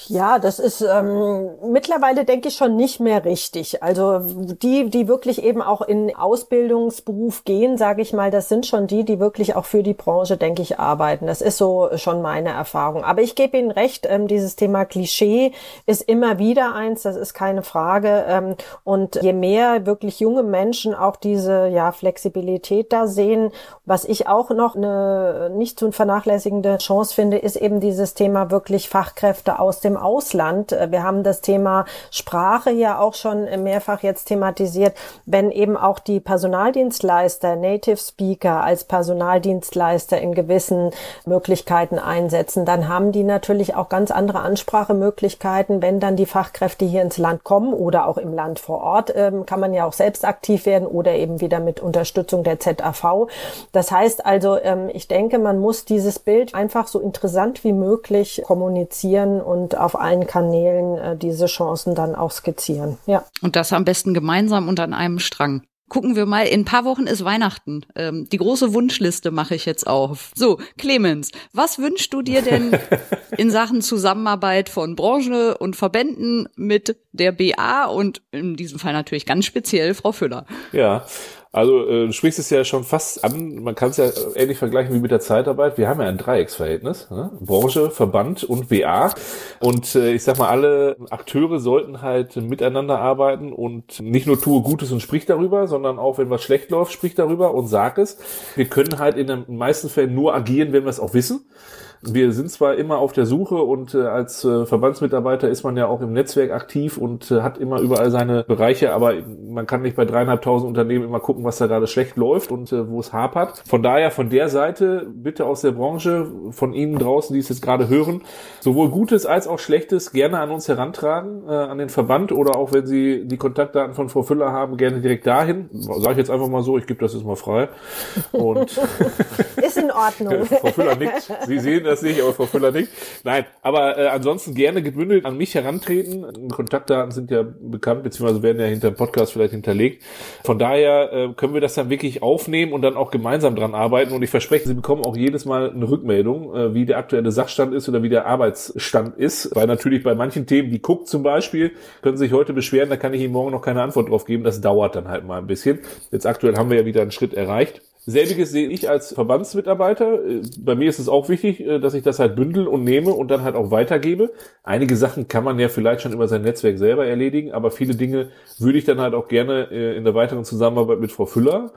Ja, das ist ähm, mittlerweile, denke ich, schon nicht mehr richtig. Also die, die wirklich eben auch in Ausbildungsberuf gehen, sage ich mal, das sind schon die, die wirklich auch für die Branche, denke ich, arbeiten. Das ist so schon meine Erfahrung. Aber ich gebe Ihnen recht, ähm, dieses Thema Klischee ist immer wieder eins, das ist keine Frage. Ähm, und je mehr wirklich junge Menschen auch diese ja, Flexibilität da sehen, was ich auch noch eine nicht zu vernachlässigende Chance finde, ist eben dieses Thema wirklich Fachkräfte aus dem im Ausland. Äh, wir haben das Thema Sprache ja auch schon mehrfach jetzt thematisiert. Wenn eben auch die Personaldienstleister, Native Speaker als Personaldienstleister in gewissen Möglichkeiten einsetzen, dann haben die natürlich auch ganz andere Ansprachemöglichkeiten, wenn dann die Fachkräfte hier ins Land kommen oder auch im Land vor Ort, ähm, kann man ja auch selbst aktiv werden oder eben wieder mit Unterstützung der ZAV. Das heißt also, ähm, ich denke, man muss dieses Bild einfach so interessant wie möglich kommunizieren und auf allen Kanälen äh, diese Chancen dann auch skizzieren. Ja. Und das am besten gemeinsam und an einem Strang gucken wir mal, in ein paar Wochen ist Weihnachten. Ähm, die große Wunschliste mache ich jetzt auf. So, Clemens, was wünschst du dir denn in Sachen Zusammenarbeit von Branche und Verbänden mit der BA und in diesem Fall natürlich ganz speziell Frau Füller? Ja, also äh, du sprichst es ja schon fast an, man kann es ja ähnlich vergleichen wie mit der Zeitarbeit. Wir haben ja ein Dreiecksverhältnis, ne? Branche, Verband und BA. Und äh, ich sag mal, alle Akteure sollten halt miteinander arbeiten und nicht nur tue Gutes und sprich darüber, sondern auch, wenn was schlecht läuft, sprich darüber und sag es. Wir können halt in den meisten Fällen nur agieren, wenn wir es auch wissen wir sind zwar immer auf der Suche und äh, als äh, Verbandsmitarbeiter ist man ja auch im Netzwerk aktiv und äh, hat immer überall seine Bereiche, aber man kann nicht bei dreieinhalbtausend Unternehmen immer gucken, was da gerade schlecht läuft und äh, wo es hapert. Von daher von der Seite bitte aus der Branche, von Ihnen draußen, die es jetzt gerade hören, sowohl Gutes als auch Schlechtes gerne an uns herantragen, äh, an den Verband oder auch wenn Sie die Kontaktdaten von Frau Füller haben, gerne direkt dahin. Sage ich jetzt einfach mal so, ich gebe das jetzt mal frei. Und ist in Ordnung. Frau Füller nickt. Sie sehen das nicht, aber Frau Füller nicht. Nein, aber äh, ansonsten gerne gebündelt an mich herantreten. Kontaktdaten sind ja bekannt, beziehungsweise werden ja hinter dem Podcast vielleicht hinterlegt. Von daher äh, können wir das dann wirklich aufnehmen und dann auch gemeinsam dran arbeiten. Und ich verspreche, Sie bekommen auch jedes Mal eine Rückmeldung, äh, wie der aktuelle Sachstand ist oder wie der Arbeitsstand ist. Weil natürlich bei manchen Themen, die guckt zum Beispiel, können Sie sich heute beschweren, da kann ich Ihnen morgen noch keine Antwort drauf geben. Das dauert dann halt mal ein bisschen. Jetzt aktuell haben wir ja wieder einen Schritt erreicht. Selbiges sehe ich als Verbandsmitarbeiter. Äh, bei mir ist es auch wichtig, äh, dass ich das halt bündel und nehme und dann halt auch weitergebe. Einige Sachen kann man ja vielleicht schon über sein Netzwerk selber erledigen, aber viele Dinge würde ich dann halt auch gerne äh, in der weiteren Zusammenarbeit mit Frau Füller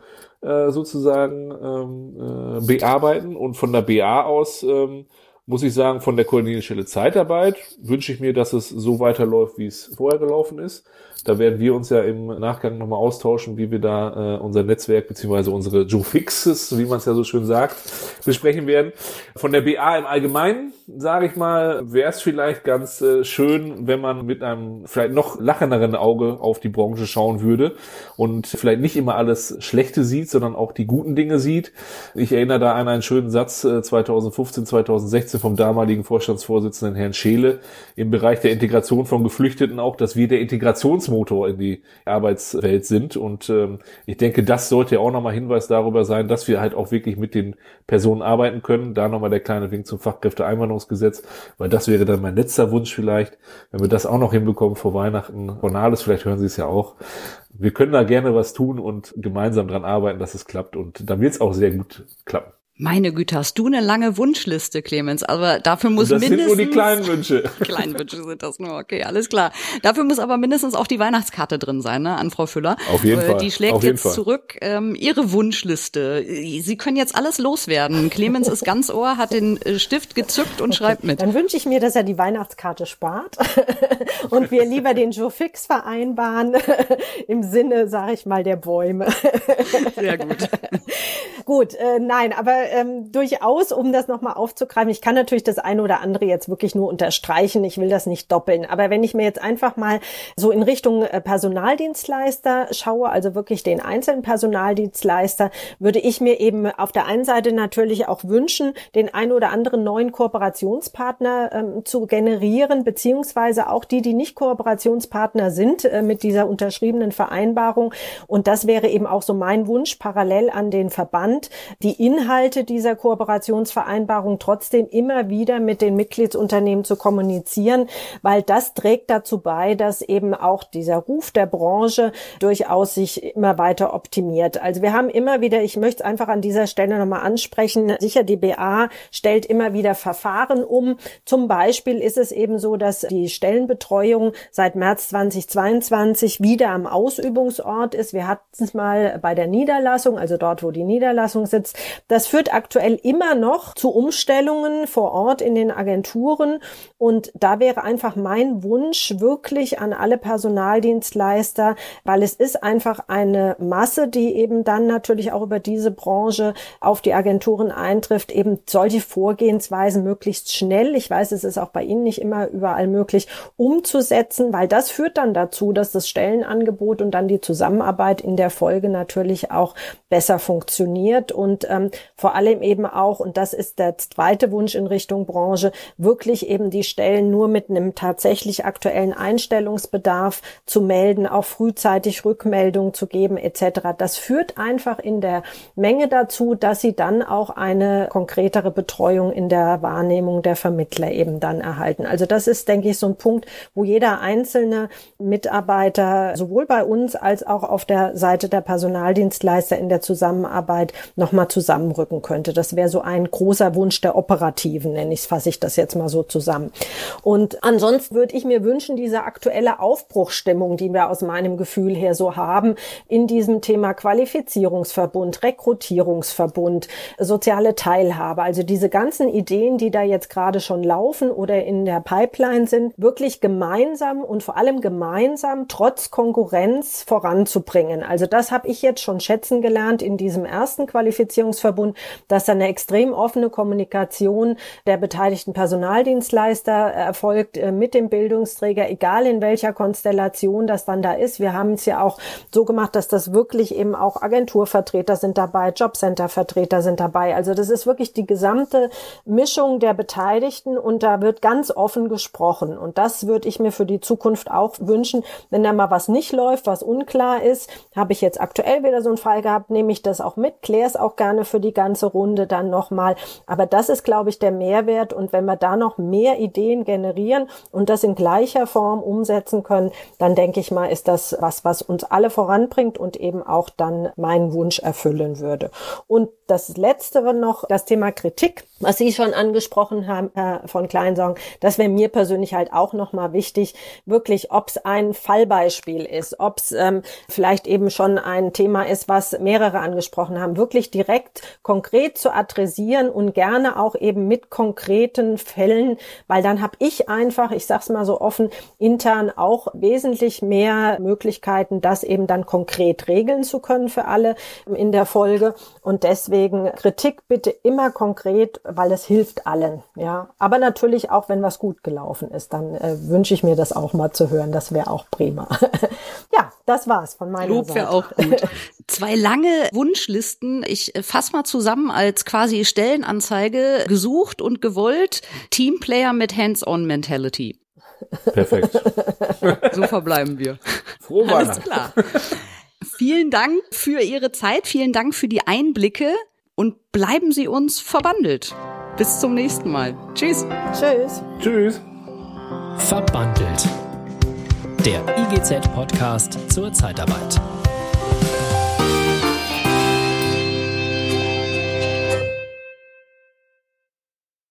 sozusagen ähm, bearbeiten und von der BA aus ähm, muss ich sagen, von der Koordinierstelle Zeitarbeit wünsche ich mir, dass es so weiterläuft, wie es vorher gelaufen ist. Da werden wir uns ja im Nachgang nochmal austauschen, wie wir da äh, unser Netzwerk beziehungsweise unsere Joe Fixes, wie man es ja so schön sagt, besprechen werden. Von der BA im Allgemeinen, sage ich mal, wäre es vielleicht ganz äh, schön, wenn man mit einem vielleicht noch lachenderen Auge auf die Branche schauen würde und vielleicht nicht immer alles Schlechte sieht, sondern auch die guten Dinge sieht. Ich erinnere da an einen schönen Satz äh, 2015, 2016 vom damaligen Vorstandsvorsitzenden Herrn Scheele im Bereich der Integration von Geflüchteten auch, dass wir der Integrationsmotor Motor in die Arbeitswelt sind. Und ähm, ich denke, das sollte ja auch nochmal Hinweis darüber sein, dass wir halt auch wirklich mit den Personen arbeiten können. Da nochmal der kleine Wink zum Fachkräfteeinwanderungsgesetz, weil das wäre dann mein letzter Wunsch vielleicht, wenn wir das auch noch hinbekommen vor Weihnachten. Bonales, vielleicht hören Sie es ja auch. Wir können da gerne was tun und gemeinsam dran arbeiten, dass es klappt. Und dann wird es auch sehr gut klappen. Meine Güte, hast du eine lange Wunschliste, Clemens. Aber dafür muss das mindestens. Das sind nur die kleinen Wünsche. kleinen Wünsche sind das nur. Okay, alles klar. Dafür muss aber mindestens auch die Weihnachtskarte drin sein, ne, an Frau Füller. Auf jeden äh, Fall. Die schlägt jetzt Fall. zurück. Ähm, ihre Wunschliste. Sie können jetzt alles loswerden. Clemens ist ganz ohr, hat den äh, Stift gezückt und schreibt mit. Dann wünsche ich mir, dass er die Weihnachtskarte spart und wir lieber den Joe Fix vereinbaren im Sinne, sage ich mal, der Bäume. Sehr gut. gut, äh, nein, aber ähm, durchaus, um das nochmal aufzugreifen, ich kann natürlich das eine oder andere jetzt wirklich nur unterstreichen, ich will das nicht doppeln, aber wenn ich mir jetzt einfach mal so in Richtung äh, Personaldienstleister schaue, also wirklich den einzelnen Personaldienstleister, würde ich mir eben auf der einen Seite natürlich auch wünschen, den einen oder anderen neuen Kooperationspartner ähm, zu generieren, beziehungsweise auch die, die nicht Kooperationspartner sind äh, mit dieser unterschriebenen Vereinbarung. Und das wäre eben auch so mein Wunsch, parallel an den Verband, die Inhalte Inhalte dieser Kooperationsvereinbarung trotzdem immer wieder mit den Mitgliedsunternehmen zu kommunizieren, weil das trägt dazu bei, dass eben auch dieser Ruf der Branche durchaus sich immer weiter optimiert. Also wir haben immer wieder, ich möchte es einfach an dieser Stelle nochmal ansprechen, sicher die BA stellt immer wieder Verfahren um. Zum Beispiel ist es eben so, dass die Stellenbetreuung seit März 2022 wieder am Ausübungsort ist. Wir hatten es mal bei der Niederlassung, also dort, wo die Niederlassung sitzt. Das führt führt aktuell immer noch zu Umstellungen vor Ort in den Agenturen. Und da wäre einfach mein Wunsch wirklich an alle Personaldienstleister, weil es ist einfach eine Masse, die eben dann natürlich auch über diese Branche auf die Agenturen eintrifft, eben solche Vorgehensweisen möglichst schnell, ich weiß, es ist auch bei Ihnen nicht immer überall möglich, umzusetzen, weil das führt dann dazu, dass das Stellenangebot und dann die Zusammenarbeit in der Folge natürlich auch besser funktioniert und ähm, vor allem eben auch, und das ist der zweite Wunsch in Richtung Branche, wirklich eben die Stellen nur mit einem tatsächlich aktuellen Einstellungsbedarf zu melden, auch frühzeitig Rückmeldungen zu geben etc. Das führt einfach in der Menge dazu, dass sie dann auch eine konkretere Betreuung in der Wahrnehmung der Vermittler eben dann erhalten. Also das ist, denke ich, so ein Punkt, wo jeder einzelne Mitarbeiter sowohl bei uns als auch auf der Seite der Personaldienstleister in der Zusammenarbeit nochmal zusammenrücken könnte. Das wäre so ein großer Wunsch der Operativen, nenne ich, fasse ich das jetzt mal so zusammen. Und ansonsten würde ich mir wünschen, diese aktuelle Aufbruchstimmung, die wir aus meinem Gefühl her so haben, in diesem Thema Qualifizierungsverbund, Rekrutierungsverbund, soziale Teilhabe, also diese ganzen Ideen, die da jetzt gerade schon laufen oder in der Pipeline sind, wirklich gemeinsam und vor allem gemeinsam trotz Konkurrenz voranzubringen. Also das habe ich jetzt schon schätzen gelernt in diesem ersten Qualifizierungsverbund, dass da eine extrem offene Kommunikation der beteiligten Personaldienstleister erfolgt äh, mit dem Bildungsträger, egal in welcher Konstellation das dann da ist. Wir haben es ja auch so gemacht, dass das wirklich eben auch Agenturvertreter sind dabei, Jobcentervertreter sind dabei. Also das ist wirklich die gesamte Mischung der Beteiligten und da wird ganz offen gesprochen. Und das würde ich mir für die Zukunft auch wünschen. Wenn da mal was nicht läuft, was unklar ist, habe ich jetzt aktuell wieder so einen Fall gehabt, nehme ich das auch mit, kläre es auch gerne für die ganze Runde dann nochmal. Aber das ist, glaube ich, der Mehrwert. Und wenn wir da noch mehr Ideen generieren und das in gleicher Form umsetzen können, dann denke ich mal, ist das was, was uns alle voranbringt und eben auch dann meinen Wunsch erfüllen würde. Und das Letztere noch, das Thema Kritik, was Sie schon angesprochen haben, Herr von Kleinsorgen, das wäre mir persönlich halt auch nochmal wichtig, wirklich, ob es ein Fallbeispiel ist, ob es ähm, vielleicht eben schon ein Thema ist, was mehrere angesprochen haben, wirklich direkt konkret zu adressieren und gerne auch eben mit konkreten Fällen, weil dann habe ich einfach, ich sag's mal so offen, intern auch wesentlich mehr Möglichkeiten, das eben dann konkret regeln zu können für alle in der Folge. Und deswegen Kritik bitte immer konkret, weil es hilft allen. Ja, aber natürlich auch, wenn was gut gelaufen ist, dann äh, wünsche ich mir das auch mal zu hören. Das wäre auch prima. ja, das war's von meiner Lob Seite. wäre auch gut. Zwei lange Wunschlisten. Ich äh, fass mal zusammen als quasi Stellenanzeige gesucht und gewollt. Teamplayer mit Hands-on-Mentality. Perfekt. So verbleiben wir. Frohe Alles klar. Vielen Dank für Ihre Zeit, vielen Dank für die Einblicke und bleiben Sie uns verbandelt. Bis zum nächsten Mal. Tschüss. Tschüss. Tschüss. Verbandelt. Der IGZ-Podcast zur Zeitarbeit.